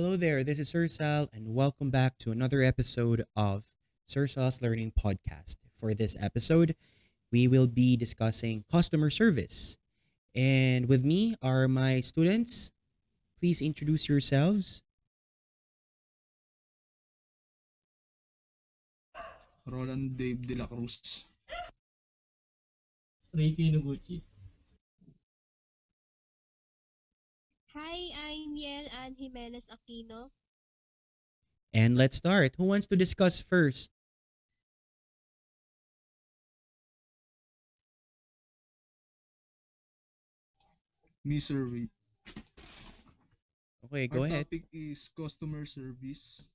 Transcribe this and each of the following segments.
Hello there, this is Sir Sal, and welcome back to another episode of Sir Sal's Learning Podcast. For this episode, we will be discussing customer service. And with me are my students. Please introduce yourselves. Roland Dave de la Cruz. Ricky Noguchi. Hi, I'm Yel Ann Jimenez Aquino. And let's start. Who wants to discuss first? Me survey. Okay, go Our ahead. topic is customer service.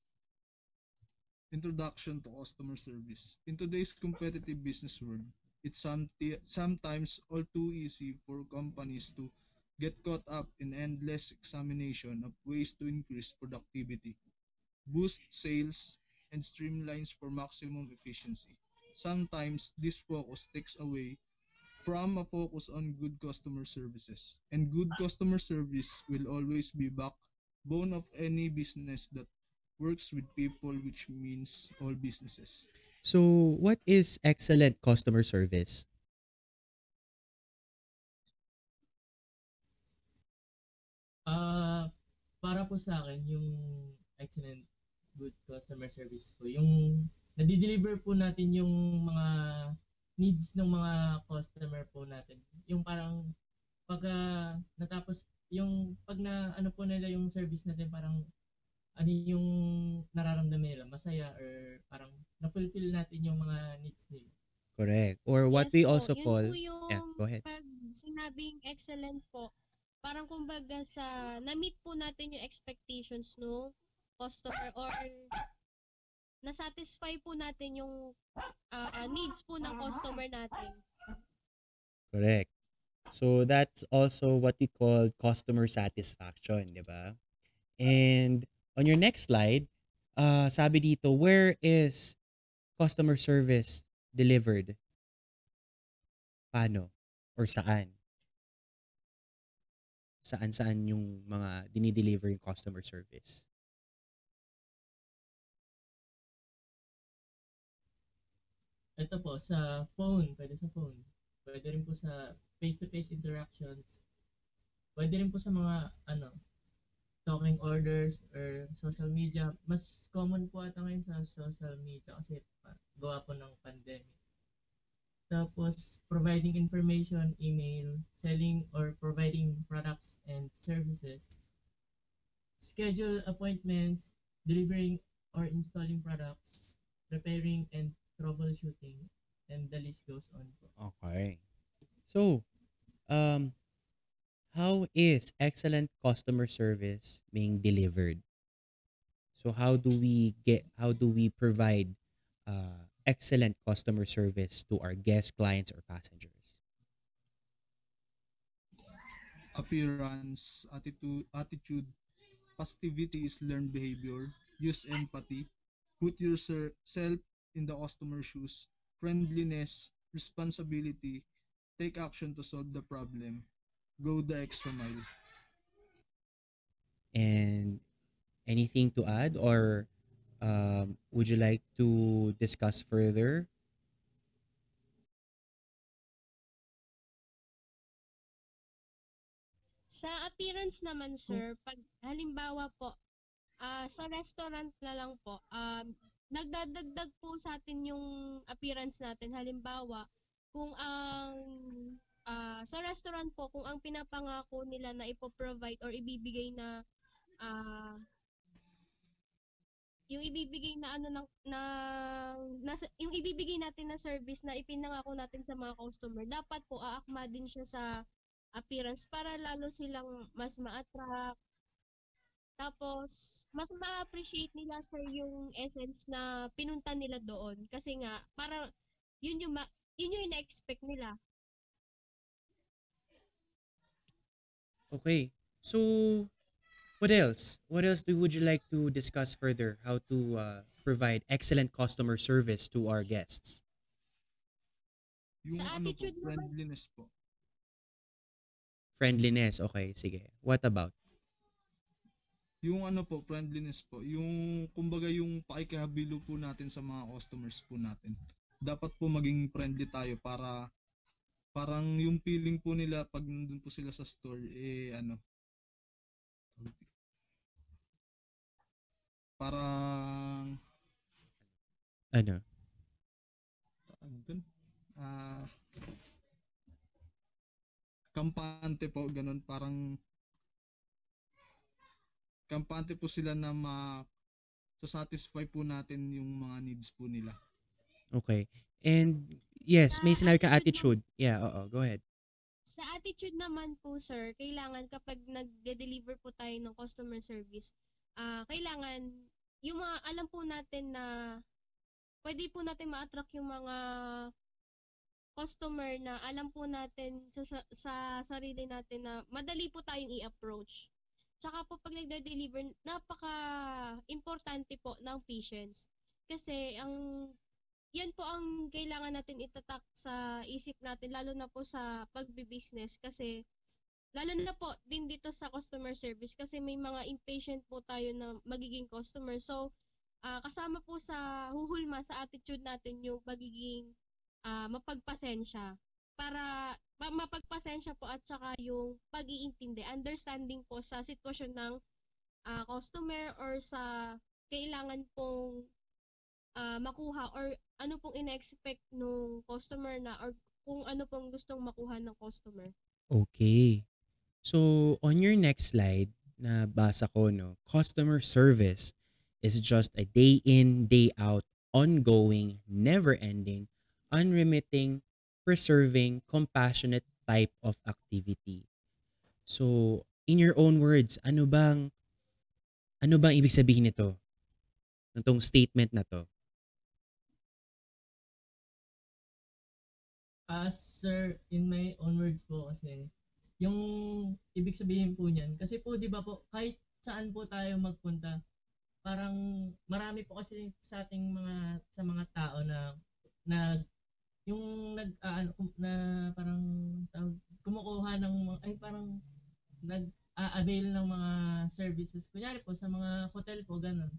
Introduction to customer service. In today's competitive business world, it's some sometimes all too easy for companies to get caught up in endless examination of ways to increase productivity, boost sales, and streamlines for maximum efficiency. Sometimes this focus takes away from a focus on good customer services. And good customer service will always be backbone of any business that works with people, which means all businesses. So, what is excellent customer service? Ah, para po sa akin, yung excellent good customer service po, yung nadi-deliver po natin yung mga needs ng mga customer po natin. Yung parang pagka natapos yung pag na ano po nila yung service natin parang ano yung nararamdaman nila masaya or parang na-fulfill natin yung mga needs nila. Correct. Or what Yes we po, also yun call... po yung Yeah, go ahead. pag sinabing excellent po, parang kumbaga sa na-meet po natin yung expectations no customer or na-satisfy po natin yung ah, needs po ng customer natin. Correct. So that's also what we call customer satisfaction, di ba? And on your next slide, uh, sabi dito, where is customer service delivered? Paano? Or saan? Saan-saan yung mga dinideliver yung customer service? Ito po, sa phone, pwede sa phone. Pwede rin po sa face-to-face interactions. Pwede rin po sa mga, ano, talking orders or social media. Mas common po ata ngayon sa social media kasi gawa po ng pandemic. Tapos, providing information, email, selling or providing products and services. Schedule appointments, delivering or installing products, repairing and troubleshooting, and the list goes on. Okay. So, um, how is excellent customer service being delivered? So how do we get how do we provide uh, excellent customer service to our guests, clients, or passengers? Appearance, attitude, attitude, positivity is learned behavior. Use empathy. Put yourself in the customer shoes. Friendliness, responsibility. Take action to solve the problem. Go the extra mile. And anything to add, or um, would you like to discuss further? Sa appearance naman sir, pag halimbawa po ah, sa restaurant na lang po, um, nagdadagdag po sa atin yung appearance natin. Halimbawa, kung ang ah, sa restaurant po, kung ang pinapangako nila na ipo-provide or ibibigay na ah, yung ibibigay na ano ng na, nasa, yung ibibigay natin na service na ipinangako natin sa mga customer, dapat po aakma din siya sa appearance para lalo silang mas ma-attract. Tapos, mas ma-appreciate nila sir yung essence na pinunta nila doon. Kasi nga, para yun yung, ma- yun yung ina-expect nila. Okay. So, what else? What else do, would you like to discuss further? How to uh, provide excellent customer service to our guests? Yung Sa ano po, attitude naman- friendliness po. Friendliness. Okay, sige. What about? yung ano po, friendliness po, yung kumbaga yung pakikihabilo po natin sa mga customers po natin. Dapat po maging friendly tayo para parang yung feeling po nila pag nandun po sila sa store eh ano parang Ano? ano dun? Ah kampante po ganun parang kampante po sila na ma satisfy po natin yung mga needs po nila. Okay. And yes, may Sa sinabi ka attitude. Yeah, oo. Go ahead. Sa attitude naman po, sir, kailangan kapag nagde-deliver po tayo ng customer service, ah kailangan yung mga alam po natin na pwede po natin ma-attract yung mga customer na alam po natin sa, sa, sa sarili natin na madali po tayong i-approach. Tsaka po pag nagde-deliver, napaka-importante po ng patience. Kasi ang yan po ang kailangan natin itatak sa isip natin lalo na po sa pagbi-business kasi lalo na po din dito sa customer service kasi may mga impatient po tayo na magiging customer. So, ah, kasama po sa huhulma sa attitude natin yung magiging ah, mapagpasensya para pa, mapagpasensya po at saka yung pag-iintindi, understanding po sa sitwasyon ng ah, customer or sa kailangan pong ah, makuha or ano pong ina-expect nung customer na or kung ano pong gustong makuha ng customer. Okay. So, on your next slide, na basa ko, no, customer service is just a day in, day out, ongoing, never-ending, unremitting, preserving, compassionate type of activity. So, in your own words, ano bang ano bang ibig sabihin nito? Nitong statement na to. As sir, in my own words po kasi, yung ibig sabihin po niyan, kasi po di ba po, kahit saan po tayo magpunta, parang marami po kasi sa ating mga sa mga tao na na yung nag ah, ano, na parang tawag, kumukuha ng ay parang nag avail ng mga services. Kunyari po sa mga hotel po ganun.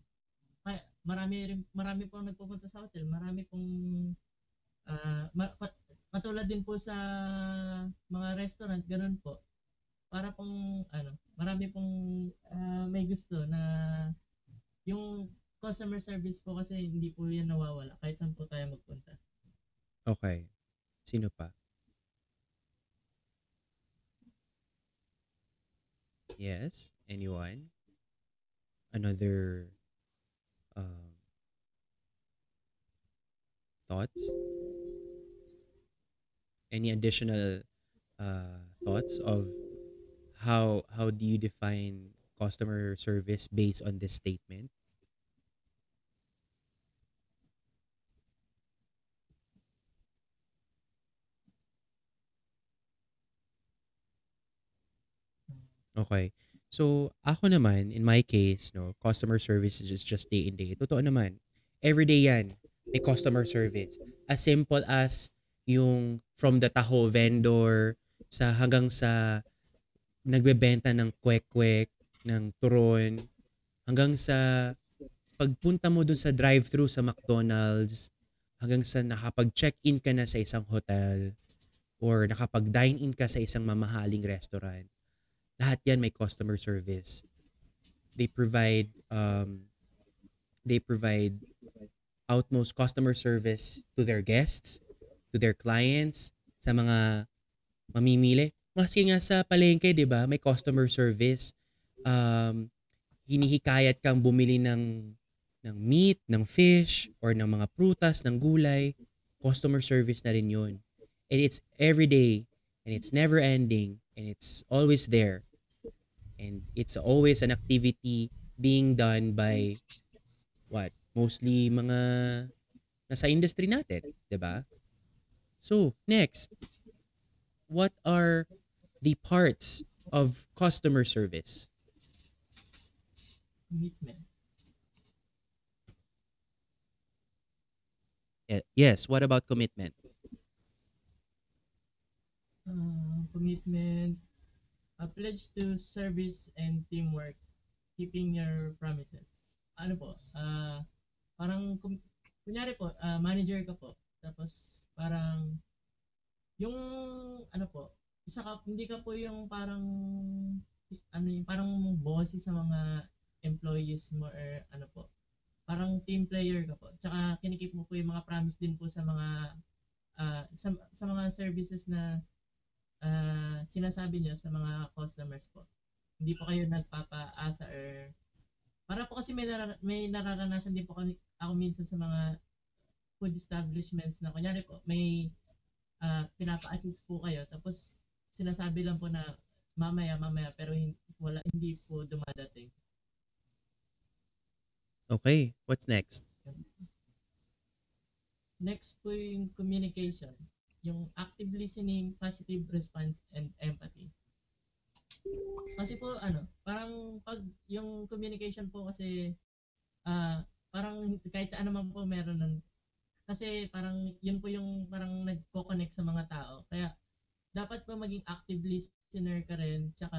Marami rin marami po nagpupunta sa hotel. Marami pong ah, ma- katulad din po sa mga restaurant ganun po para pong ano marami pong ah, may gusto na yung customer service po kasi hindi po yan nawawala kahit saan po tayo magpunta Okay. Sino pa? Yes. Anyone? Another um, thoughts? Any additional uh, thoughts of how how do you define customer service based on this statement? Okay. So, ako naman, in my case, no, customer service is just, day in day. Totoo naman. Everyday yan. May customer service. As simple as yung from the taho vendor sa hanggang sa nagbebenta ng kwek-kwek, ng turon, hanggang sa pagpunta mo dun sa drive-thru sa McDonald's, hanggang sa nakapag-check-in ka na sa isang hotel, or nakapag-dine-in ka sa isang mamahaling restaurant lahat yan may customer service. They provide um they provide utmost customer service to their guests, to their clients, sa mga mamimili. Maski nga sa palengke, 'di ba? May customer service. Um hinihikayat kang bumili ng ng meat, ng fish, or ng mga prutas, ng gulay. Customer service na rin yun. And it's every day, and it's never ending, and it's always there. And it's always an activity being done by what? Mostly mga nasa industry natin, 'di ba? So, next, what are the parts of customer service? commitment Yes, what about commitment? uh, commitment a pledge to service and teamwork keeping your promises. Ano po, ah, parang, kunyari po, ah, manager ka po, tapos parang, yung, ano po, isa ka, hindi ka po yung parang, ano yung parang bossy sa mga employees mo or ano po, parang team player ka po. Tsaka kinikip mo po yung mga promise din po sa mga ah, sa, sa mga services na ah, sinasabi niyo sa mga customers po. Hindi po kayo nagpapaasa or para po kasi may, nara- may nararanasan din po kami, ako minsan sa mga food establishments na kunyari po may ah, pinapa-assist po kayo tapos sinasabi lang po na mamaya mamaya pero hin- wala hindi po dumadating. Okay, what's next? Next po yung communication. Yung active listening, positive response, and empathy. Kasi po, ano, parang pag yung communication po kasi, ah parang kahit saan naman po meron nun. Kasi parang yun po yung parang nagko-connect sa mga tao. Kaya dapat po maging active listener ka rin, tsaka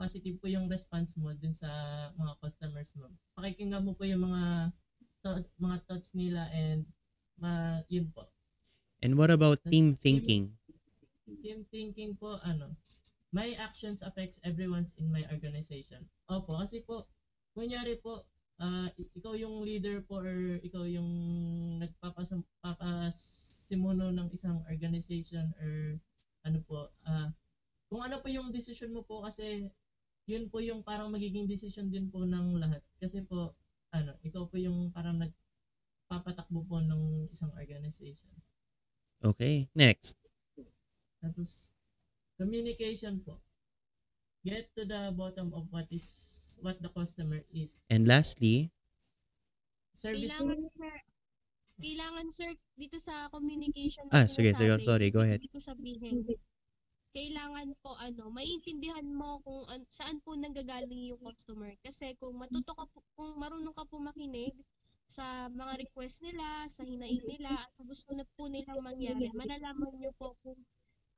positive po yung response mo dun sa mga customers mo. Pakikinggan mo po yung mga thought- mga thoughts nila and ma yun po. And what about Tas team thinking? Team thinking po ano, my actions affects everyone's in my organization. Opo, kasi po kunyari po ah, i- ikaw yung leader po or ikaw yung nagpapasam papasimuno ng isang organization or ano po ah kung ano po yung decision mo po kasi yun po yung parang magiging decision din po ng lahat kasi po ano ikaw po yung parang nagpapatakbo po ng isang organization Okay, next. tapos, communication po. Get to the bottom of what is what the customer is. And lastly, Service Kailangan sir, kailangan sir dito sa communication Ah, sige, sige, sorry, go ahead. ko sabihin, kailangan po ano, maintindihan mo kung an- saan po nanggagaling yung customer. Kasi kung matuto ka po, kung marunong ka po makinig sa mga request nila, sa hinaing nila, at sa gusto na po nilang mangyari, malalaman nyo po kung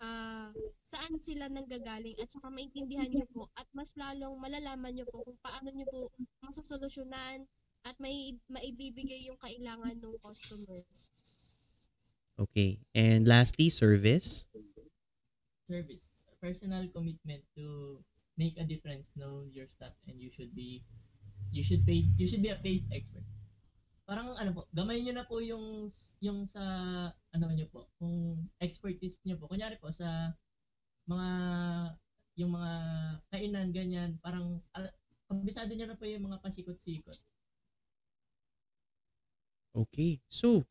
ah, saan sila nanggagaling at saka maintindihan nyo po at mas lalong malalaman nyo po kung paano nyo po masosolusyonan at may maibibigay yung kailangan ng customer. okay. And lastly, service. service. Personal commitment to make a difference, know your stuff, and you should be you should pay you should be a paid expert. Parang ano po, gamay niyo na po yung yung sa ano niyo po, kung expertise niyo po. Kunyari po sa mga yung mga kainan ganyan, parang al- kabisado niyo na po yung mga pasikot-sikot. Okay. So,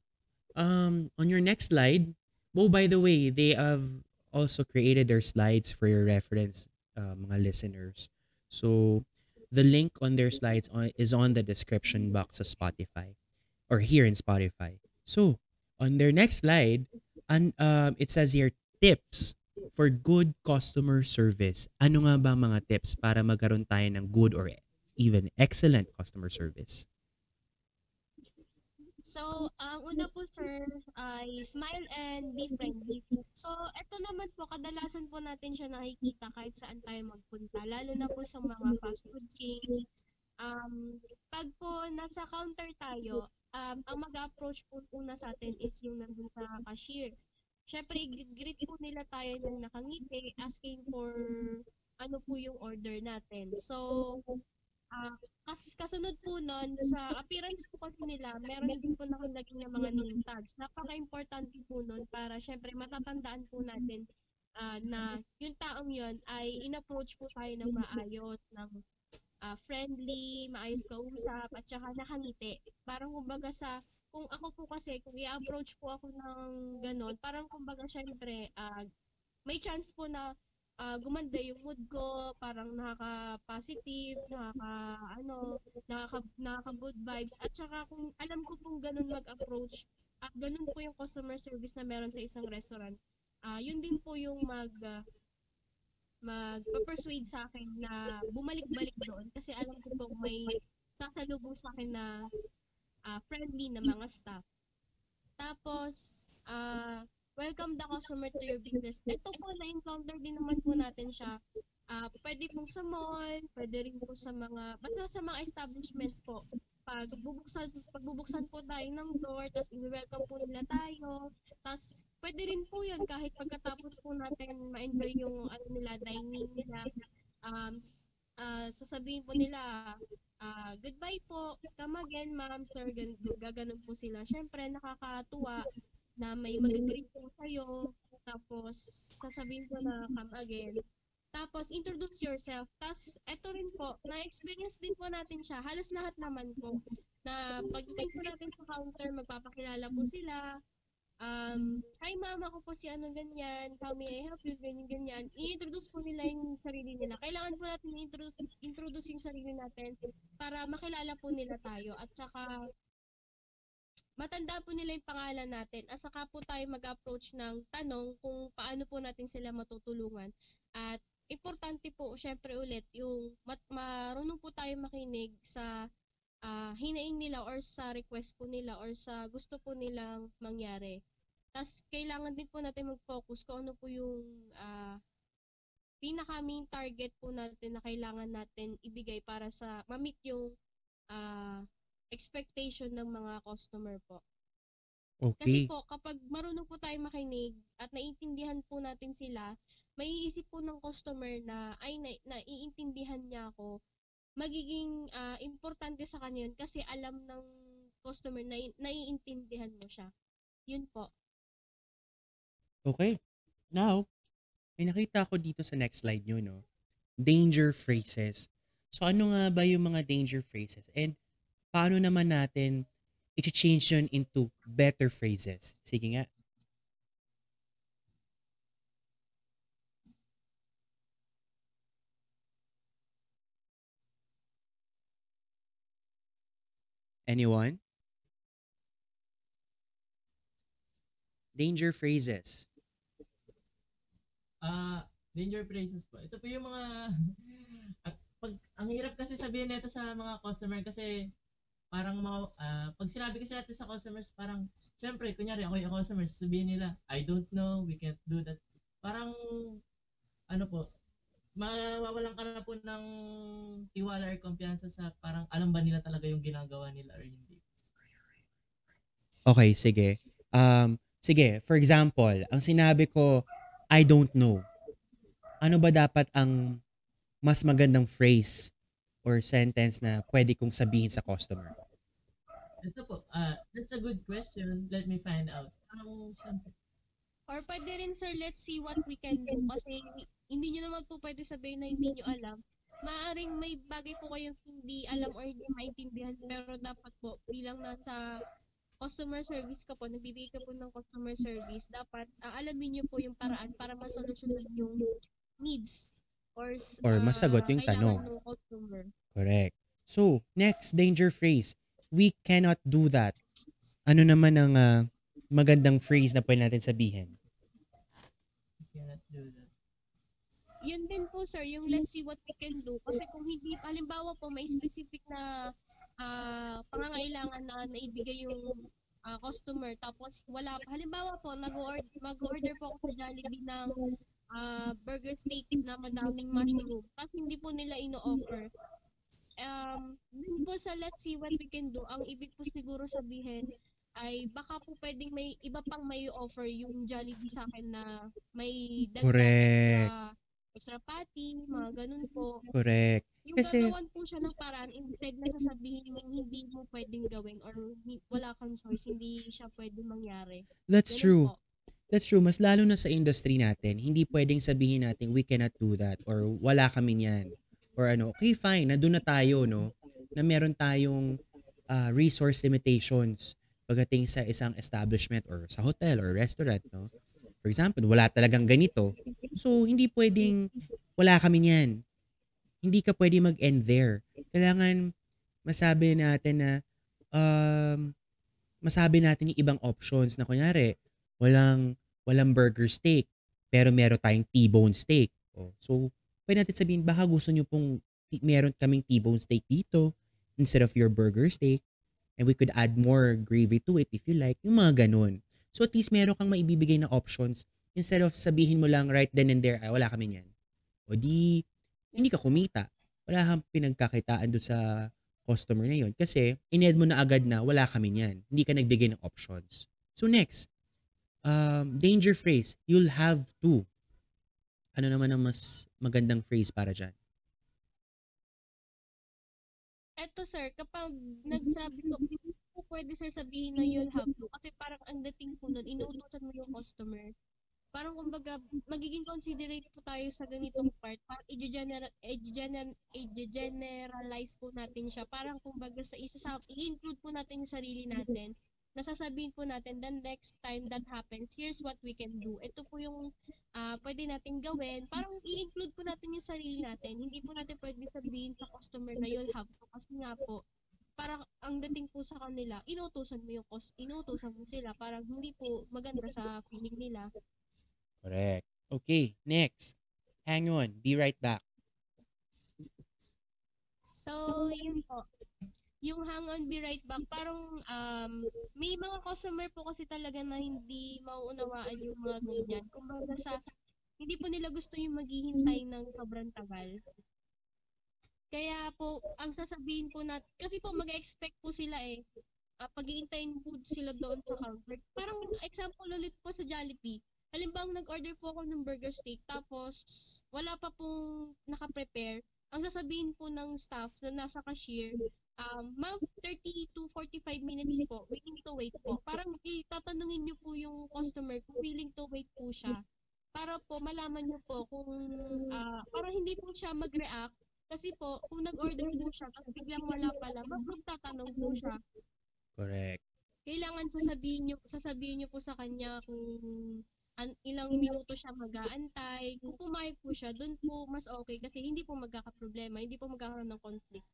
um, on your next slide, oh, by the way, they have also created their slides for your reference, uh, mga listeners. So, the link on their slides on, is on the description box of Spotify or here in Spotify. So, on their next slide, and um, it says here tips for good customer service. Ano nga ba mga tips para magkaroon tayo ng good or even excellent customer service? So, ang una po sir ay smile and be friendly. So, eto naman po, kadalasan po natin siya nakikita kahit saan tayo magpunta. Lalo na po sa mga fast food chains. Um, pag po nasa counter tayo, um, ang mag-approach po una sa atin is yung nandun sa cashier. Syempre, g- greet po nila tayo ng nakangiti, asking for ano po yung order natin. So, ah kas kasunod po nun, sa appearance po kasi nila, meron din po nakalagay ng mga name tags. Napaka-importante po nun para syempre matatandaan po natin ah, na yung taong yon ay in-approach po tayo ng maayos, ng ah, friendly, maayos kausap, at saka nakangiti. Parang kumbaga sa, kung ako po kasi, kung i-approach po ako ng ganon, parang kumbaga syempre, ah, may chance po na ah, gumanda yung mood ko, parang nakaka-positive, nakaka, ano, nakaka, nakaka-good vibes. At saka kung alam ko pong ganun mag-approach, at ganun po yung customer service na meron sa isang restaurant, ah yun din po yung mag, ah, magpa-persuade sa akin na bumalik-balik doon kasi alam ko pong may sasalubong sa akin na ah, friendly na mga staff. Tapos, ah welcome the customer to your business. Ito po, na-encounter din naman po natin siya Ah, pwede pong sa mall, pwede rin po sa mga basta sa mga establishments po. Pag bubuksan pagbubuksan po tayo ng door, tapos i-welcome po nila tayo. Tapos pwede rin po 'yun kahit pagkatapos po natin ma-enjoy yung ano nila dining nila. Um, ah, sasabihin po nila, ah, goodbye po, come again ma'am, sir, gan gaganon po sila. Siyempre nakakatuwa na may mag-greet po sa'yo, tapos sasabihin po na come again. Tapos introduce yourself. Tapos eto rin po, na-experience din po natin siya. Halos lahat naman po na pagdating po natin sa counter, magpapakilala po sila. Um, hi ma'am, ako po si ano ganyan, how may I help you, ganyan ganyan. I-introduce po nila yung sarili nila. Kailangan po natin i-introduce, introduce yung sarili natin para makilala po nila tayo. At saka matanda po nila yung pangalan natin. At saka po tayo mag-approach ng tanong kung paano po natin sila matutulungan. At importante po, syempre ulit, yung mat- marunong po tayo makinig sa ah, hinaing nila or sa request po nila or sa gusto po nilang mangyari. Tapos, kailangan din po natin mag-focus kung ano po yung ah, pinaka main target po natin na kailangan natin ibigay para sa ma-meet yung ah, expectation ng mga customer po. Kasi Okay. po, kapag marunong po tayo makinig at naiintindihan po natin sila, maiisip po ng customer na, ay, na, naiintindihan niya ako, magiging ah, importante sa kanya yun kasi alam ng customer na naiintindihan mo siya. Yun po. Okay. Now, may nakita ko dito sa next slide nyo, no? Danger phrases. So, ano nga ba yung mga danger phrases? And paano naman natin i-change yun into better phrases? Sige nga. Anyone? Danger phrases. Ah, danger phrases po. Ito po yung mga pag ang hirap kasi sabihin nito sa mga customer kasi parang mga ah, pag sinabi kasi natin sa customers parang syempre kunyari ako yung customer sabihin nila I don't know, we can't do that. Parang ano po mawawalan ka na po ng tiwala or kumpiyansa sa parang alam ba nila talaga yung ginagawa nila or hindi. Okay, sige. Um, sige, for example, ang sinabi ko, I don't know. Ano ba dapat ang mas magandang phrase or sentence na pwede kong sabihin sa customer? Ito po, ah that's a good question. Let me find out. Parang syempre Or pwede rin, sir, let's see what we can do. Kasi hindi nyo naman po pwede sabihin na hindi nyo alam. Maaring may bagay po kayong hindi alam or hindi maintindihan. Pero dapat po, bilang nasa customer service ka po, nagbibigay ka po ng customer service, dapat ah, alamin nyo po yung paraan para masolusyonan yung needs or, s- Or ah, masagot yung tanong. ng customer. Correct. So, next danger phrase. We cannot do that. Ano naman ang ah, magandang phrase na pwede natin sabihin? Yun din po sir, yung let's see what we can do. Kasi kung hindi, halimbawa po may specific na ah, pangangailangan na naibigay yung ah, customer tapos wala pa. Halimbawa po, nag-order, mag-order po ako sa Jollibee ng ah, burger steak na madaming mushroom. Tapos hindi po nila ino-offer. Um, dun po sa let's see what we can do, ang ibig po siguro sabihin ay baka po pwedeng may iba pang may offer yung Jollibee sa akin na may dagdag extra extra patty, mga ganun po. Correct. Yung Kasi- gagawan po siya ng paraan instead na sasabihin yung hindi mo pwedeng gawin or wala kang choice, hindi siya pwedeng mangyari. That's Ganun true. po. That's true. Mas lalo na sa industry natin, hindi pwedeng sabihin natin we cannot do that or wala kami niyan. Or ano, okay fine, nandun na tayo, no? Na meron tayong ah, resource limitations pagdating sa isang establishment or sa hotel or restaurant, no? For example, wala talagang ganito. So, hindi pwedeng wala kami niyan. Hindi ka pwede mag-end there. Kailangan masabi natin na um, masabi natin yung ibang options na kunyari, walang walang burger steak pero meron tayong T-bone steak. Oh, so, pwede natin sabihin baka gusto nyo pong meron kaming T-bone steak dito instead of your burger steak and we could add more gravy to it if you like. Yung mga ganun. So, at least meron kang maibibigay na options instead of sabihin mo lang right then and there, ay, wala kami niyan. O di, hindi ka kumita. Wala kang pinagkakitaan doon sa customer na yon kasi ined mo na agad na wala kami niyan. Hindi ka nagbigay ng options. So next, um, danger phrase, you'll have to. Ano naman ang mas magandang phrase para dyan? Eto sir, kapag nagsabi ko, po pwede sir sabihin na you'll have to. Kasi parang ang dating po nun, inuutosan mo yung customer. Parang kumbaga, magiging considerate po tayo sa ganitong part. Parang i-general, i-general, i-generalize po natin siya. Parang kumbaga sa isa sa, i-include po natin yung sarili natin. Nasasabihin po natin, the next time that happens, here's what we can do. Ito po yung ah pwede natin gawin. Parang i-include po natin yung sarili natin. Hindi po natin pwede sabihin sa customer na you'll have to. Kasi nga po, parang ang dating po sa kanila, inutusan mo yung cost, inutusan mo sila. Parang hindi po maganda sa feeling nila. Correct. Okay, next. Hang on. Be right back. So, yun po. Yung hang on, be right back, parang um, may mga customer po kasi talaga na hindi mauunawaan yung mga ganyan. Kumbaga sa, hindi po nila gusto yung maghihintay ng sobrang tagal. Kaya po, ang sasabihin po natin, kasi po mag-expect po sila eh, uh, pag-iintayin po sila doon sa counter. Parang example ulit po sa Jollibee. Halimbawa, nag-order po ako ng burger steak, tapos wala pa pong naka-prepare. Ang sasabihin po ng staff na nasa cashier, um, ma'am, 30 to 45 minutes po, willing to wait po. Parang itatanungin niyo po yung customer kung willing to wait po siya. Para po malaman niyo po kung ah, parang hindi po siya mag-react. Kasi po, kung nag-order po siya, tapos biglang wala pala, mag- magtatanong po siya. Correct. Kailangan sasabihin niyo, sasabihin niyo po sa kanya kung an- ilang minuto siya mag-aantay. Kung pumayag po siya, doon po mas okay kasi hindi po magkakaproblema, hindi po magkakaroon ng conflict.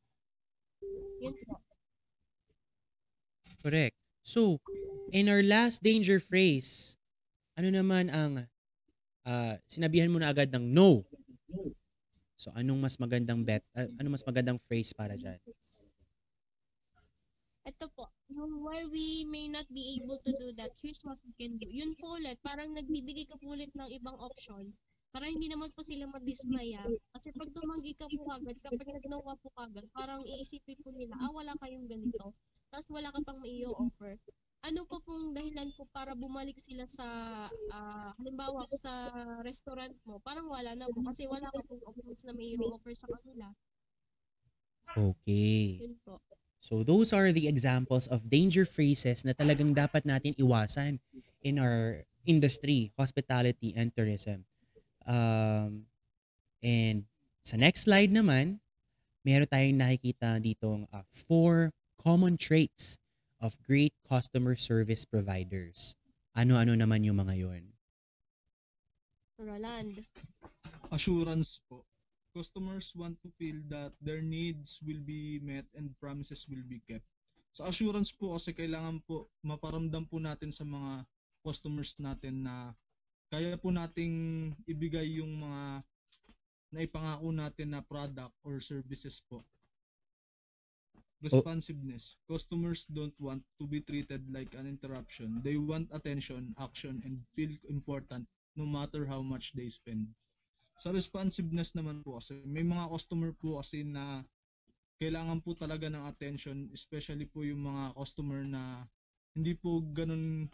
Yun po. Correct. So, in our last danger phrase, ano naman ang ah, sinabihan mo na agad ng no? So, anong mas magandang bet? ah, anong mas magandang phrase para dyan? Ito po, why we may not be able to do that, here's what we can do. Yun po ulit, parang nagbibigay ka po ulit ng ibang option para hindi naman po sila madismaya. Kasi pag tumanggi ka po agad, kapag nag-no ka po agad, parang iisipin po nila, ah, wala kayong ganito. Tapos wala ka pang may offer Ano po pong dahilan po para bumalik sila sa, ah, halimbawa sa restaurant mo? Parang wala na po kasi wala ka pong options na may offer sa kanila. Okay. Yun po. So, those are the examples of danger phrases na talagang dapat natin iwasan in our industry, hospitality and tourism. Um, and sa next slide naman, meron tayong nakikita ditong uh, four common traits of great customer service providers. Ano-ano naman yung mga yon? Roland. assurance po. Customers want to feel that their needs will be met and promises will be kept. Sa assurance po kasi kailangan po maparamdam po natin sa mga customers natin na kaya po nating ibigay yung mga naipangako natin na product or services po. Responsiveness. Customers don't want to be treated like an interruption. They want attention, action, and feel important no matter how much they spend. Sa responsiveness naman po kasi may mga customer po kasi na kailangan po talaga ng attention, especially po yung mga customer na hindi po ganun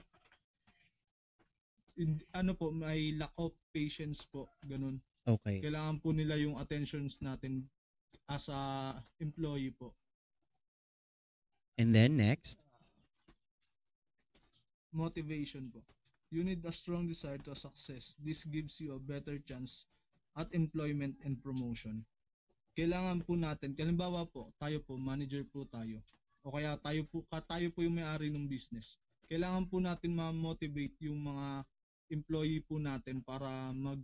ano po, may lack of patience po, ganun. Okay. Kailangan po nila yung attentions natin as a employee po. And then next, Motivation po. You need a strong desire to success. This gives you a better chance at employment and promotion. Kailangan po natin, halimbawa po, tayo po, manager po tayo. O kaya tayo po, tayo po yung may-ari ng business. Kailangan po natin ma-motivate yung mga employee po natin para mag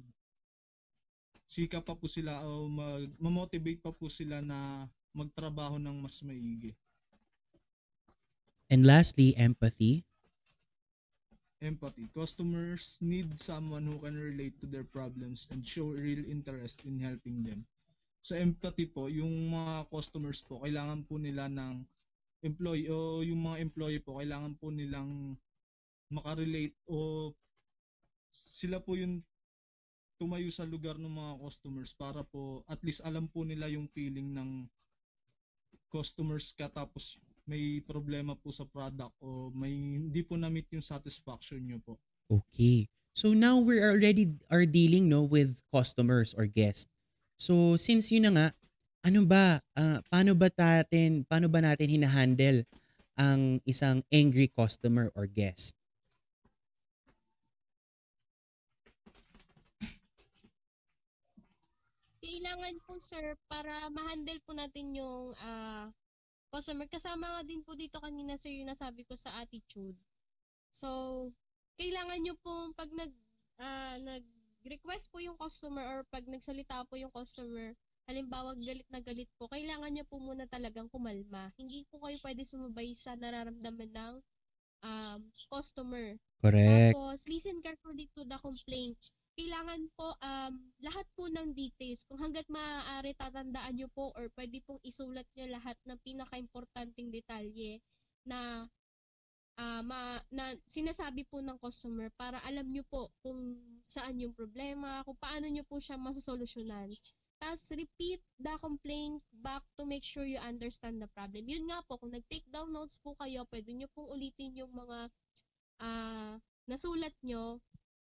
sika pa po sila o mag, ma-motivate pa po sila na magtrabaho ng mas maigi. and lastly, empathy. Empathy. Customers need someone who can relate to their problems and show real interest in helping them. Sa empathy po, yung mga customers po, kailangan po nila ng employee o yung mga employee po, kailangan po nilang makarelate o sila po yung tumayo sa lugar ng mga customers para po at least alam po nila yung feeling ng customers ka tapos may problema po sa product o may hindi po na-meet yung satisfaction nyo po. Okay. So now we're already are dealing no with customers or guests. So since yun na nga, ano ba ah, paano ba natin paano ba natin hinahandle ang isang angry customer or guest? Kailangan po sir para ma-handle po natin yung ah, customer kasama nga din po dito kanina sir yung nasabi ko sa attitude. So, kailangan nyo po pag nag ah, nag-request po yung customer or pag nagsalita po yung customer, halimbawa galit na galit po, kailangan nyo po muna talagang kumalma. Hindi po kayo pwede sumabay sa nararamdaman ng um, customer. Correct. Tapos, listen carefully to the complaint. Kailangan po, um, lahat po ng details, kung hanggat maaari tatandaan nyo po or pwede pong isulat nyo lahat ng pinaka-importanting detalye na ah, ma, na sinasabi po ng customer para alam nyo po kung saan yung problema, kung paano nyo po siya masosolusyonan. Tapos repeat the complaint back to make sure you understand the problem. Yun nga po, kung nag-take down notes po kayo, pwede nyo pong ulitin yung mga ah, nasulat nyo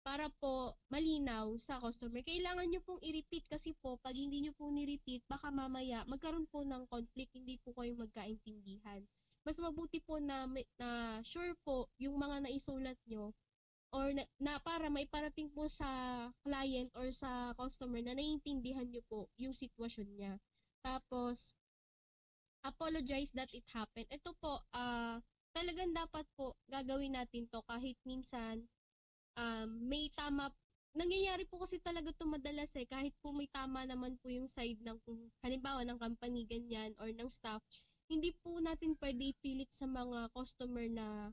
para po malinaw sa customer. Kailangan nyo pong i-repeat kasi po, pag hindi nyo po ni-repeat, baka mamaya magkaroon po ng conflict, hindi po kayo magkaintindihan. Mas mabuti po na, may- na sure po yung mga naisulat nyo or na, na para maiparating po sa client or sa customer na naiintindihan nyo po yung sitwasyon niya. Tapos, apologize that it happened. Ito po, ah talagang dapat po gagawin natin to kahit minsan um, may tama nangyayari po kasi talaga to madalas eh. Kahit po may tama naman po yung side ng halimbawa ng company ganyan or ng staff hindi po natin pwede ipilit sa mga customer na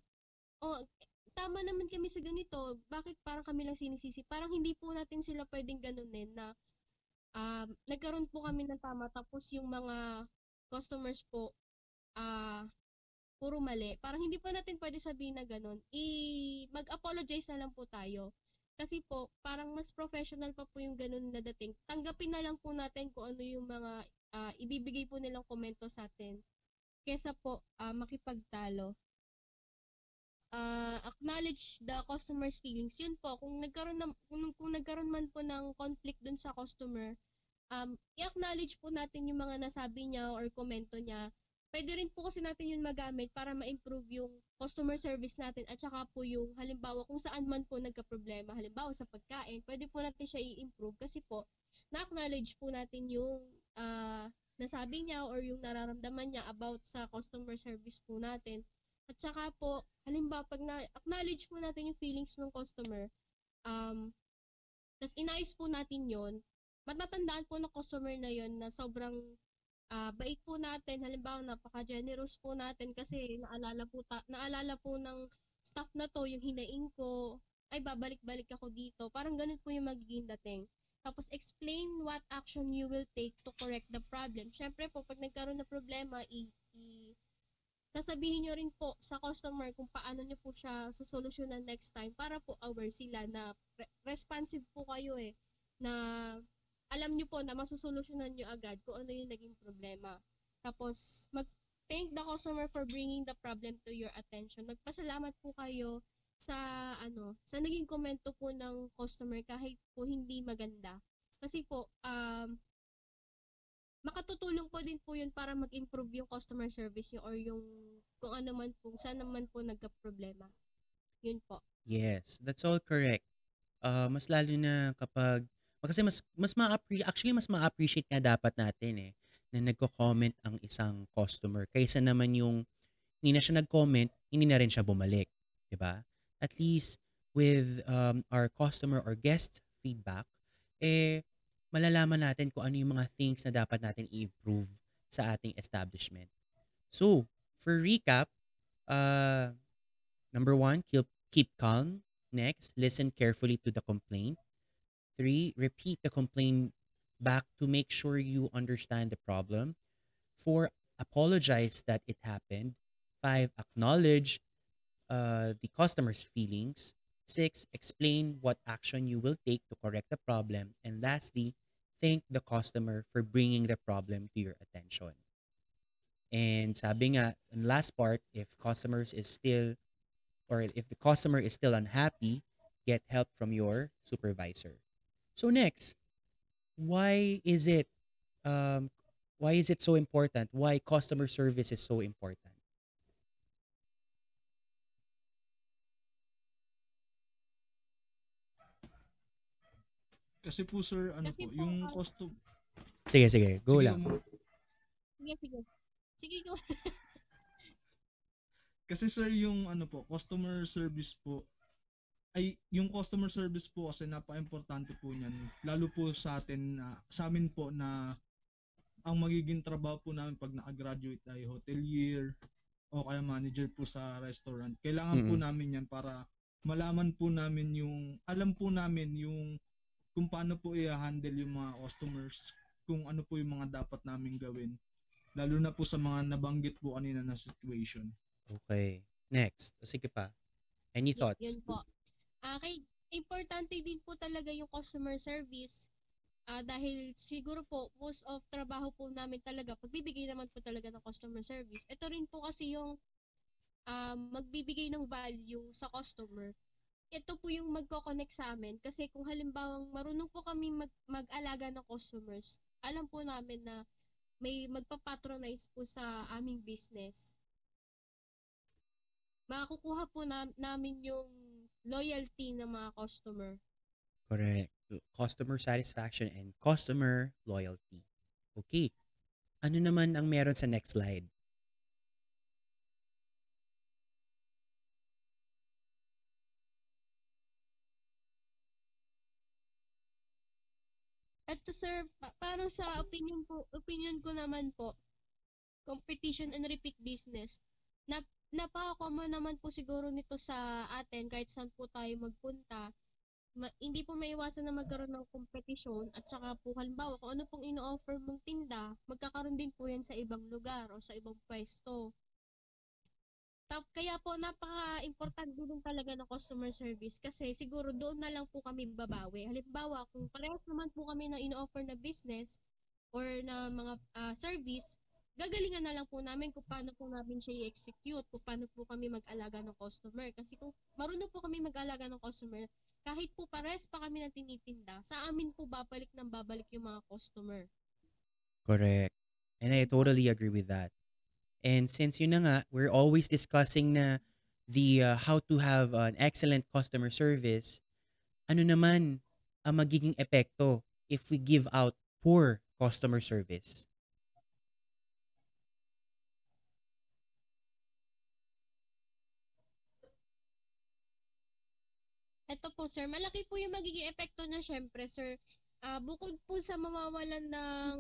oh tama naman kami sa ganito. Bakit parang kami lang sinisisi? Parang hindi po natin sila pwedeng ganunin na um, nagkaroon po kami ng tama. Tapos yung mga customers po ah puro mali. Parang hindi pa natin pwede sabihin na ganun. I mag-apologize na lang po tayo. Kasi po, parang mas professional pa po yung ganun na dating. Tanggapin na lang po natin kung ano yung mga ah, ibibigay po nilang komento sa atin. Kesa po ah, makipagtalo. Ah, acknowledge the customer's feelings. Yun po, kung nagkaroon, na, kung, kung nagkaroon man po ng conflict dun sa customer, um, i-acknowledge po natin yung mga nasabi niya or komento niya pwede rin po kasi natin yun magamit para ma-improve yung customer service natin at saka po yung halimbawa kung saan man po nagka-problema, halimbawa sa pagkain, pwede po natin siya i-improve kasi po na-acknowledge po natin yung ah, nasabi niya or yung nararamdaman niya about sa customer service po natin. At saka po, halimbawa pag na-acknowledge po natin yung feelings ng customer, um, tapos inayos po natin yon matatandaan po ng customer na yon na sobrang ah bait po natin, halimbawa napaka-generous po natin kasi naalala po ta- naalala po ng staff na to yung hinaing ko, ay babalik-balik ako dito. Parang ganun po yung magiging dating. Tapos explain what action you will take to correct the problem. Syempre po pag nagkaroon ng problema, i, i sasabihin nyo rin po sa customer kung paano nyo po siya susolusyonan next time para po aware sila na re- responsive po kayo eh na alam nyo po na masusolusyonan nyo agad kung ano yung naging problema. Tapos, mag-thank the customer for bringing the problem to your attention. Magpasalamat po kayo sa ano, sa naging komento po ng customer kahit po hindi maganda. Kasi po, um, makatutulong po din po yun para mag-improve yung customer service nyo or yung kung ano man po, saan naman po nagka-problema. Yun po. Yes, that's all correct. Uh, mas lalo na kapag kasi mas mas ma actually mas ma-appreciate nga dapat natin eh na nagko-comment ang isang customer kaysa naman yung hindi na siya nag-comment, hindi na rin siya bumalik, 'di ba? At least with um, our customer or guest feedback, eh malalaman natin kung ano yung mga things na dapat natin i-improve sa ating establishment. So, for recap, uh, number one, keep, keep calm. Next, listen carefully to the complaint. Three, repeat the complaint back to make sure you understand the problem. Four, apologize that it happened. Five, acknowledge uh, the customer's feelings. Six, explain what action you will take to correct the problem. And lastly, thank the customer for bringing the problem to your attention. And sabi nga, in last part, if customers is still or if the customer is still unhappy, get help from your supervisor. So next, why is it um why is it so important? Why customer service is so important? Kasi po sir, ano Kasi po, po, yung ah, custom... Sige, sige, go Sige, lang. ma'am. Sige, sige. Sige, go. Kasi sir, yung ano po, customer service po, ay yung customer service po kasi napaka-importante po niyan. Lalo po sa atin na sa amin po na ang magiging trabaho po namin pag naka-graduate ay hotelier o kaya manager po sa restaurant. Kailangan po Mm-mm. namin 'yan para malaman po namin yung alam po namin yung kung paano po i-handle yung mga customers, kung ano po yung mga dapat namin gawin. Lalo na po sa mga nabanggit po kanina na situation. Okay. Next. O, sige pa. Any Y- thoughts? Yun po. Kay importante din po talaga yung customer service. Ah, dahil siguro po most of trabaho po namin talaga pagbibigay naman po talaga ng customer service. Ito rin po kasi yung ah, magbibigay ng value sa customer. Ito po yung magko-connect sa amin kasi kung halimbawa marunong po kami mag mag-alaga ng customers, alam po namin na may magpapatronize po sa aming business. Makakukuha po na, namin yung loyalty ng mga customer. Correct. Customer satisfaction and customer loyalty. Okay. Ano naman ang meron sa next slide? At sir, pa- parang sa opinion po, opinion ko naman po, competition and repeat business. Na napaka-common naman po siguro nito sa atin kahit saan po tayo magpunta. Ma- hindi po maiwasan na magkaroon ng kompetisyon at saka po halimbawa kung ano pong ino-offer mong tinda, magkakaroon din po yan sa ibang lugar o sa ibang pwesto. Tap, kaya po napaka-importante din talaga ng customer service kasi siguro doon na lang po kami babawi. Halimbawa, kung parehas naman po kami na ino-offer na business or na mga ah, service, gagalingan na lang po namin kung paano po namin siya i-execute, kung paano po kami mag-alaga ng customer. Kasi kung marunong po kami mag-alaga ng customer, kahit po pares pa kami na tinitinda, sa amin po babalik ng babalik yung mga customer. Correct. And I totally agree with that. And since yun na nga, we're always discussing na the uh, how to have an excellent customer service, ano naman ang magiging epekto if we give out poor customer service? Ito po sir, malaki po yung magiging epekto na syempre sir. Ah, bukod po sa mawawalan ng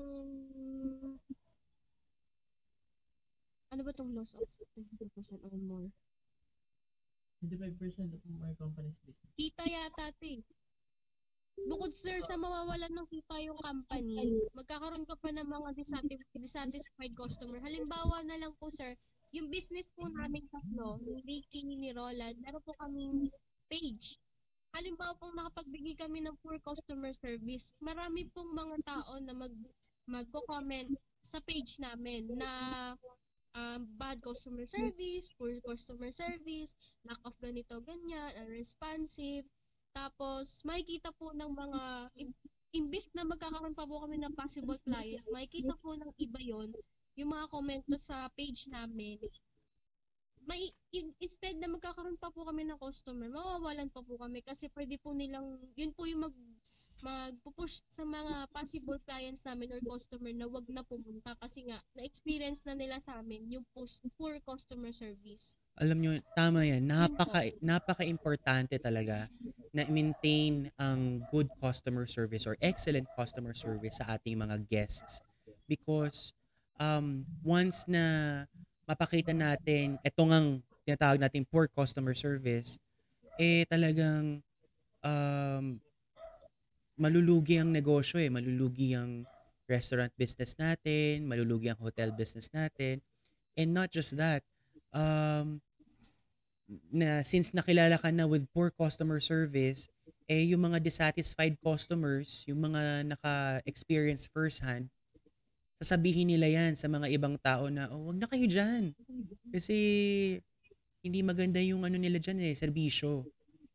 ano ba tong loss of 20% or more? 25% of my company's business. Kita yata ito eh. Bukod sir sa mawawalan ng kita yung company, magkakaroon ka pa ng mga dissatis- dissatisfied customer. Halimbawa na lang po sir, yung business po namin tatlo, ni Ricky, ni Roland, meron po kaming page. Halimbawa pong nakapagbigay kami ng poor customer service, marami pong mga tao na mag magko-comment sa page namin na um, bad customer service, poor customer service, lack of ganito, ganyan, unresponsive. Tapos, makikita po ng mga, im- imbis na magkakaroon pa po kami ng possible clients, makikita po ng iba yon yung mga komento sa page namin. May, in- instead na magkakaroon pa po kami ng customer, mawawalan pa po kami kasi pwede po nilang, yun po yung mag, magpupush sa mga possible clients namin or customer na wag na pumunta kasi nga na-experience na nila sa amin yung post poor customer service. Alam nyo, tama yan. Napaka, napaka-importante talaga na maintain ang good customer service or excellent customer service sa ating mga guests. Because um, once na mapakita natin, ito ngang tinatawag natin poor customer service, eh talagang um, malulugi ang negosyo eh. Malulugi ang restaurant business natin, malulugi ang hotel business natin. And not just that, um, na since nakilala ka na with poor customer service, eh yung mga dissatisfied customers, yung mga naka-experience firsthand, sasabihin nila yan sa mga ibang tao na, oh, wag na kayo dyan. Kasi hindi maganda yung ano nila dyan eh, serbisyo.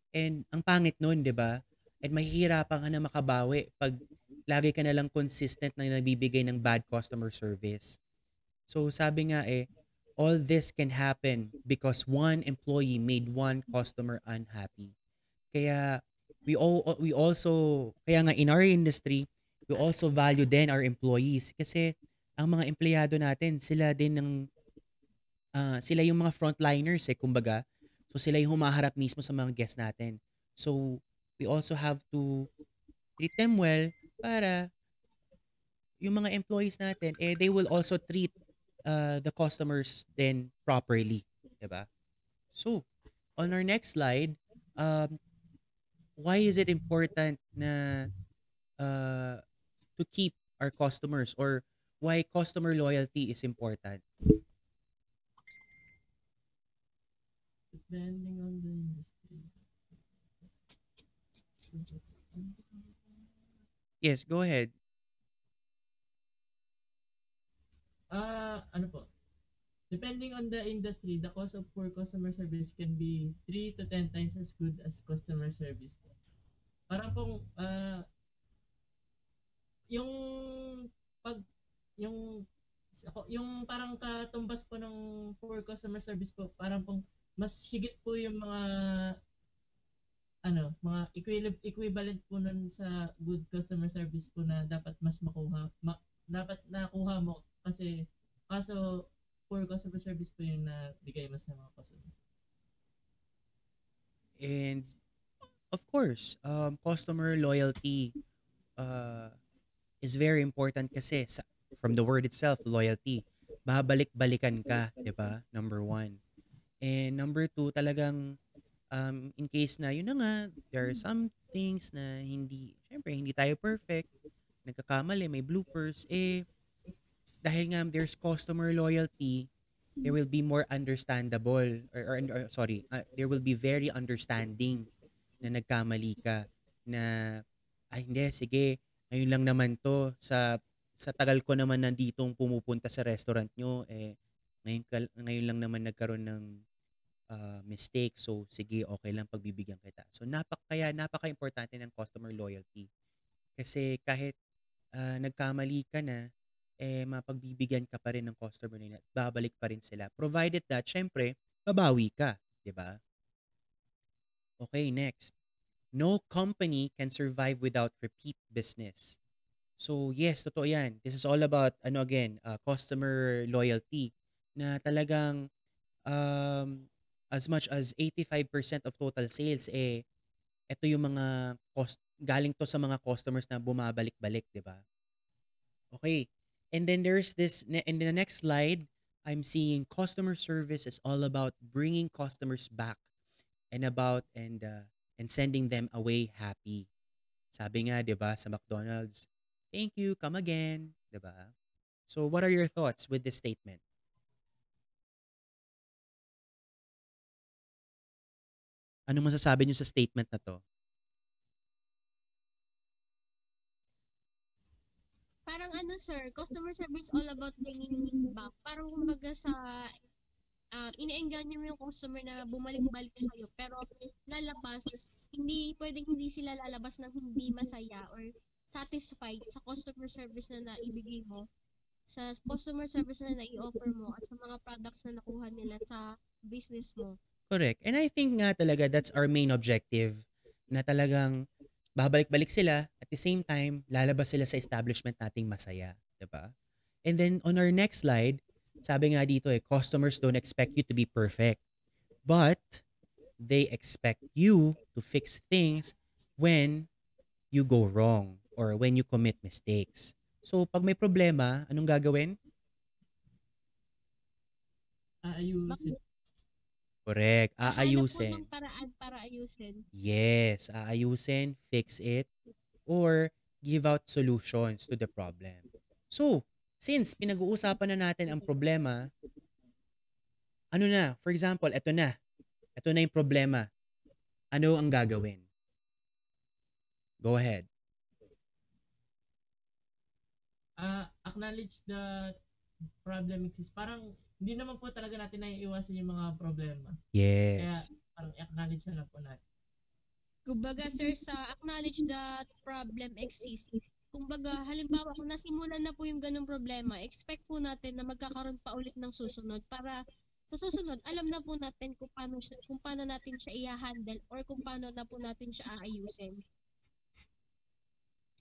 And ang pangit nun, di ba? And mahihirapan ka na makabawi pag lagi ka na lang consistent na nabibigay ng bad customer service. So sabi nga eh, all this can happen because one employee made one customer unhappy. Kaya we all we also kaya nga in our industry, we also value then our employees kasi ang mga empleyado natin, sila din ng ah, sila yung mga frontliners eh kumbaga. So sila yung humaharap mismo sa mga guests natin. So we also have to treat them well para yung mga employees natin eh they will also treat uh, the customers then properly, 'di ba? So, on our next slide, um why is it important na uh, to keep our customers or why customer loyalty is important? Depending on the industry. Yes, go ahead. Ah, ano po? Depending on the industry, the cost of poor customer service can be 3 to 10 times as good as customer service po. Parang pong ah yung pag yung yung parang katumbas po ng poor customer service po, parang pong mas higit po yung mga ano, mga equivalent po nun sa good customer service po na dapat mas makuha ma, dapat nakuha mo kasi kaso poor customer service po yung nabigay mo sa mga customer. And of course, um, customer loyalty uh, is very important kasi sa, from the word itself, loyalty. Babalik-balikan ka, di ba? Number one. And number two, talagang um, in case na, yun na nga, there are some things na hindi, syempre, hindi tayo perfect, nagkakamali, may bloopers, eh, dahil nga there's customer loyalty, there will be more understandable, or, or, or sorry, uh, there will be very understanding na nagkamali ka, na, ay hindi, sige, ngayon lang naman to, sa, sa tagal ko naman nanditong pumupunta sa restaurant nyo, eh, ngayon, ngayon lang naman nagkaroon ng uh, mistake. So, sige, okay lang pagbibigyan kita. So, napak, kaya napaka-importante ng customer loyalty. Kasi kahit uh, nagkamali ka na, eh, mapagbibigyan ka pa rin ng customer nila. Babalik pa rin sila. Provided that, syempre, babawi ka. 'di ba? Okay, next. No company can survive without repeat business. So, yes, totoo yan. This is all about, ano again, uh, customer loyalty na talagang um, as much as 85% of total sales, eh, ito yung mga cost, galing to sa mga customers na bumabalik-balik, di ba? Okay. And then there's this, in the next slide, I'm seeing customer service is all about bringing customers back and about and uh, and sending them away happy. Sabi nga, 'di ba, sa McDonald's, thank you, come again, 'di ba? So what are your thoughts with this statement? Ano masasabi niyo sa statement na to? Parang ano sir, customer service all about bringing back. Parang kumbaga sa um, ine-engage mo yung customer na bumalik-balik sa'yo. Pero lalabas, hindi, pwedeng hindi sila lalabas ng hindi masaya or satisfied sa customer service na naibigay mo sa customer service na nai-offer mo at sa mga products na nakuha nila sa business mo. Correct. And I think nga talaga that's our main objective na talagang babalik-balik sila at the same time lalabas sila sa establishment nating masaya, 'di ba? And then on our next slide, sabi nga dito eh, customers don't expect you to be perfect. But they expect you to fix things when you go wrong or when you commit mistakes. So pag may problema, anong gagawin? Aayusin. Correct. Hanap po Aayusin. ng paraan para ayusin. Yes, aayusin, fix it, or give out solutions to the problem. So, since pinag-uusapan na natin ang problema, ano na, for example, eto na, ito na yung problema. Ano ang gagawin? Go ahead. Ah, acknowledge the problem exists. Parang hindi naman po talaga natin naiiwasan yung mga problema. Yes. Parang acknowledge na lang po natin. Kumbaga, sir, sa acknowledge that problem exists, kumbaga, halimbawa, kung nasimulan na po yung ganong problema, expect po natin na magkakaroon pa ulit ng susunod para sa susunod, alam na po natin kung paano, siya, kung paano natin siya i-handle or kung paano na po natin siya aayusin.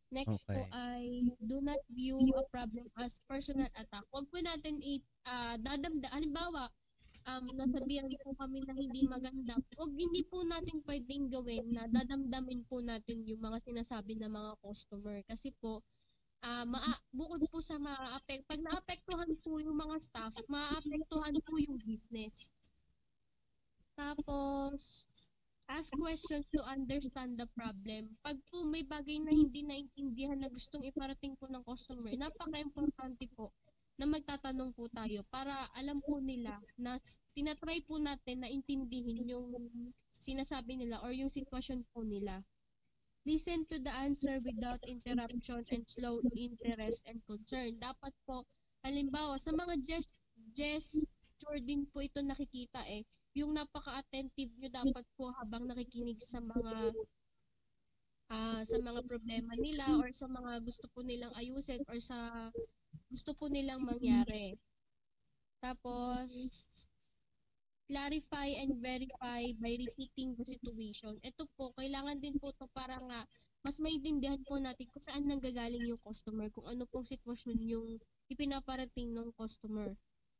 Next po Okay. ay do not view a problem as personal attack. Huwag po natin i ah, dadamda. Halimbawa, um, nasabihan po kami na hindi maganda. Huwag hindi po natin pwedeng gawin na dadamdamin po natin yung mga sinasabi ng mga customer. Kasi po, ah maa- bukod po sa maaapek, pag naapektuhan po yung mga staff, maaapektuhan po yung business. Tapos, ask questions to understand the problem. Pag po may bagay na hindi naintindihan na gustong iparating po ng customer, napaka-importante po na magtatanong po tayo para alam po nila na tinatry po natin na intindihin yung sinasabi nila or yung sitwasyon po nila. Listen to the answer without interruption and slow interest and concern. Dapat po, halimbawa, sa mga gest- gesture din po ito nakikita eh. Yung napaka-attentive nyo dapat po habang nakikinig sa mga ah sa mga problema nila or sa mga gusto po nilang ayusin or sa gusto po nilang mangyari. Tapos, clarify and verify by repeating the situation. Ito po, kailangan din po to para nga mas maintindihan po natin kung saan nanggagaling yung customer, kung ano pong sitwasyon yung ipinaparating ng customer.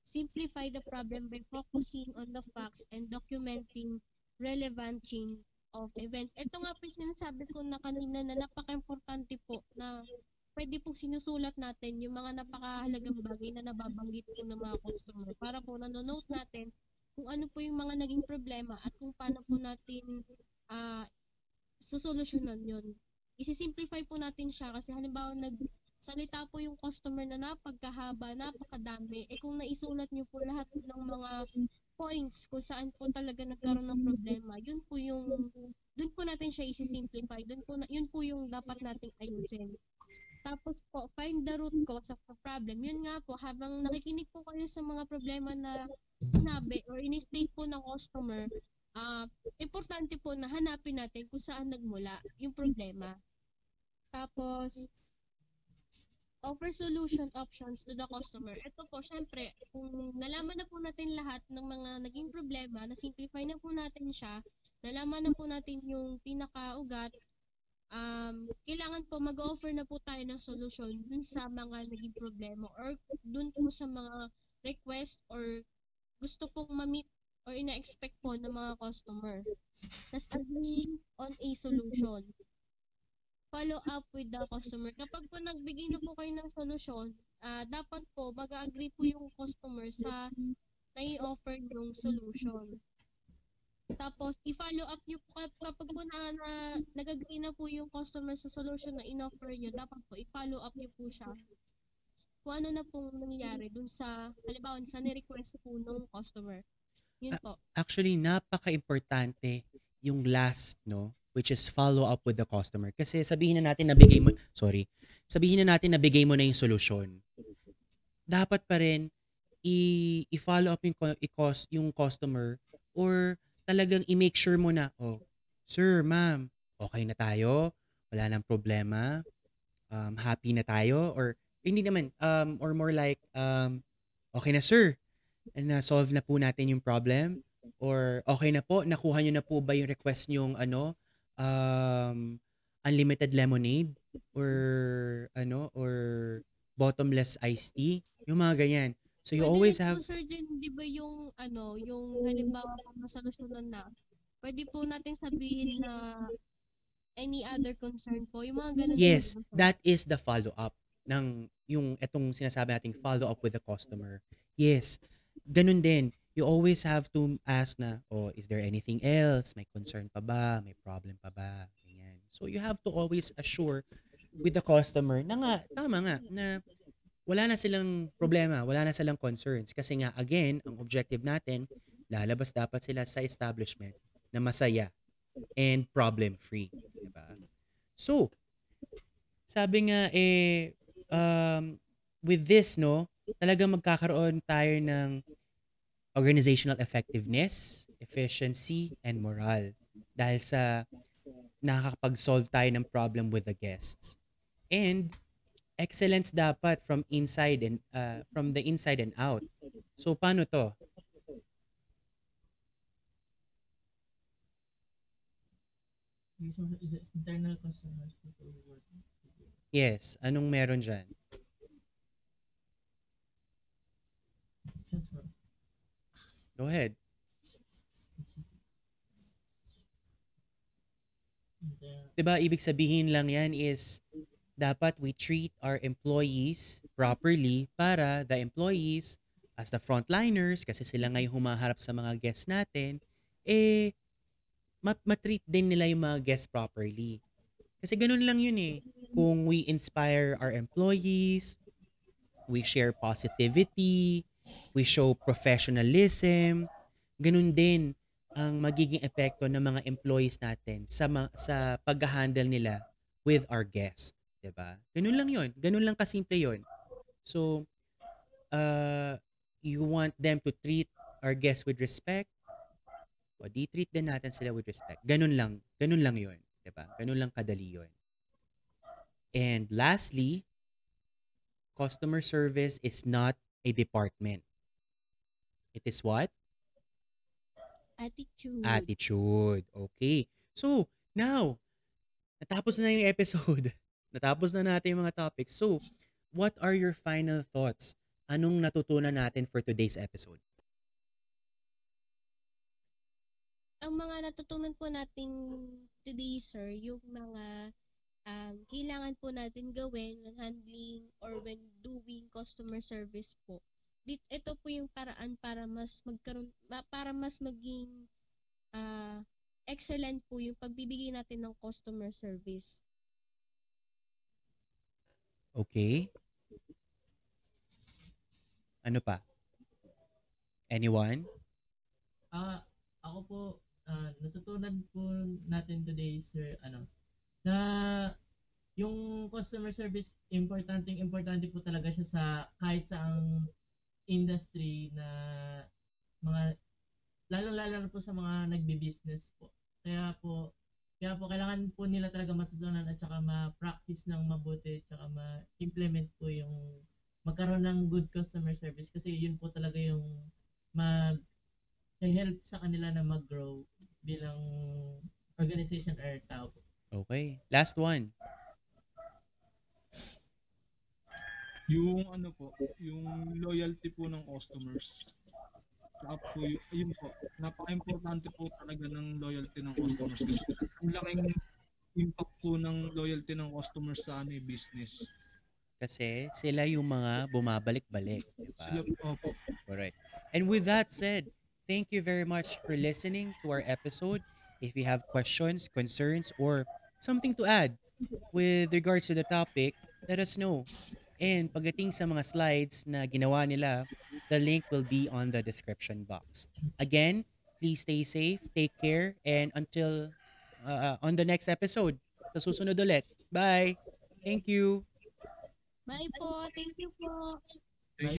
Simplify the problem by focusing on the facts and documenting relevant chain of events. Ito nga po yung sinasabi ko na kanina na napaka-importante po na pwede pong sinusulat natin yung mga napakahalagang bagay na nababanggit po ng mga customer para po nanonote natin kung ano po yung mga naging problema at kung paano po natin ah susolusyonan yun. Isi-simplify po natin siya kasi halimbawa nagsalita po yung customer na napagkahaba, napakadami, eh kung naisulat niyo po lahat ng mga points kung saan po talaga nagkaroon ng problema, yun po yung, dun po natin siya isi-simplify, dun po, na, yun po yung dapat nating ayusin. Tapos po, find the root cause of the problem. Yun nga po, habang nakikinig po kayo sa mga problema na sinabi or in-state po ng customer, ah importante po na hanapin natin kung saan nagmula yung problema. Tapos, offer solution options to the customer. Ito po, syempre, kung nalaman na po natin lahat ng mga naging problema, na-simplify na po natin siya, nalaman na po natin yung pinakaugat, um, kailangan po mag-offer na po tayo ng solusyon dun sa mga naging problema or dun po sa mga request or gusto pong ma-meet or ina-expect po ng mga customer. Tapos agree on a solution. Follow up with the customer. Kapag po nagbigay na po kayo ng solusyon, ah dapat po mag-agree po yung customer sa nai-offer yung solution. Tapos, i-follow up nyo po kap- kapag po na, na nag-agree na po yung customer sa solution na in-offer nyo, dapat po i-follow up nyo po siya kung ano na pong nangyayari dun sa, halimbawa, sa ni-request po ng customer. Yun po. Actually, napaka-importante yung last, no? Which is follow up with the customer. Kasi sabihin na natin nabigay mo, sorry, sabihin na natin nabigay mo na yung solusyon. Dapat pa rin i- i-follow up yung, i-cos- yung customer or talagang i-make sure mo na, oh, sir, ma'am, okay na tayo, wala nang problema, um, happy na tayo, or hindi naman, um, or more like, um, okay na sir, na-solve na po natin yung problem, or okay na po, nakuha nyo na po ba yung request nyong ano, um, unlimited lemonade, or ano, or bottomless iced tea, yung mga ganyan. So you Pwede always rin have po, sir, din, di ba yung, ano, yung halimbawa masalusunan na, pwede po natin sabihin na any other concern po, yung mga ganun. po, Yes, sir? that is the follow-up ng yung etong sinasabi nating follow-up with the customer. Yes, ganun din. You always have to ask na, oh, is there anything else? May concern pa ba? May problem pa ba? Ganyan. So you have to always assure with the customer na nga, tama nga, na wala na silang problema, wala na silang concerns. Kasi nga, again, ang objective natin lalabas dapat sila sa establishment na masaya and problem-free. Diba? So, sabi nga eh, um, with this, no, talagang magkakaroon tayo ng organizational effectiveness, efficiency, and moral. Dahil sa nakakapag-solve tayo ng problem with the guests. And excellence dapat from inside and uh, from the inside and out. So paano to? Internal. Yes, anong meron for Go ahead. And, uh, 'Di ba ibig sabihin lang yan is dapat we treat our employees properly para the employees as the frontliners kasi sila ngayon humaharap sa mga guests natin eh mat matreat din nila yung mga guests properly. Kasi ganun lang yun eh. Kung we inspire our employees, we share positivity, we show professionalism, ganun din ang magiging epekto ng mga employees natin sa ma- sa pag-handle nila with our guests, 'di ba? Ganun lang 'yon. Ganun lang kasimple 'yon. So, uh, you want them to treat our guests with respect, o di treat din natin sila with respect. Ganun lang. Ganun lang 'yon, 'di ba? Ganun lang kadali 'yon. And lastly, customer service is not a department. It is what? Attitude. Attitude. Okay. So, now, natapos na yung episode. Natapos na natin yung mga topics. So, what are your final thoughts? Anong natutunan natin for today's episode? ang mga natutunan po nating today, sir, yung mga um, kailangan po natin gawin when handling or when doing customer service po. Dit, ito po yung paraan para mas magkaroon, ma- para mas maging ah, excellent po yung pagbibigay natin ng customer service. Okay? Ano pa? Anyone? Ah, ako po, ah, natutunan po natin today, sir, ano, na yung customer service, importanteng importante po talaga siya sa kahit saang industry na mga, lalo-lalo na po sa mga nagbi-business po. Kaya po, kaya po kailangan po nila talaga matutunan at saka ma-practice ng mabuti at saka ma-implement po yung magkaroon ng good customer service kasi yun po talaga yung mag help sa kanila na mag-grow bilang organization or tao po. Okay. Last one. Yung ano po, yung loyalty po ng customers. Saka po, yun po, napaka-importante po talaga ng loyalty ng customers kasi ang laking impact po ng loyalty ng customers sa ano, eh, business. Kasi sila yung mga bumabalik-balik. Diba? Sila, opo, Alright. And with that said, thank you very much for listening to our episode. If you have questions, concerns, or something to add with regards to the topic, let us know. And pagdating sa mga slides na ginawa nila, the link will be on the description box. Again, please stay safe, take care, and until uh, on the next episode, sa susunod ulit. Bye! Thank you! Bye po. Thank you po.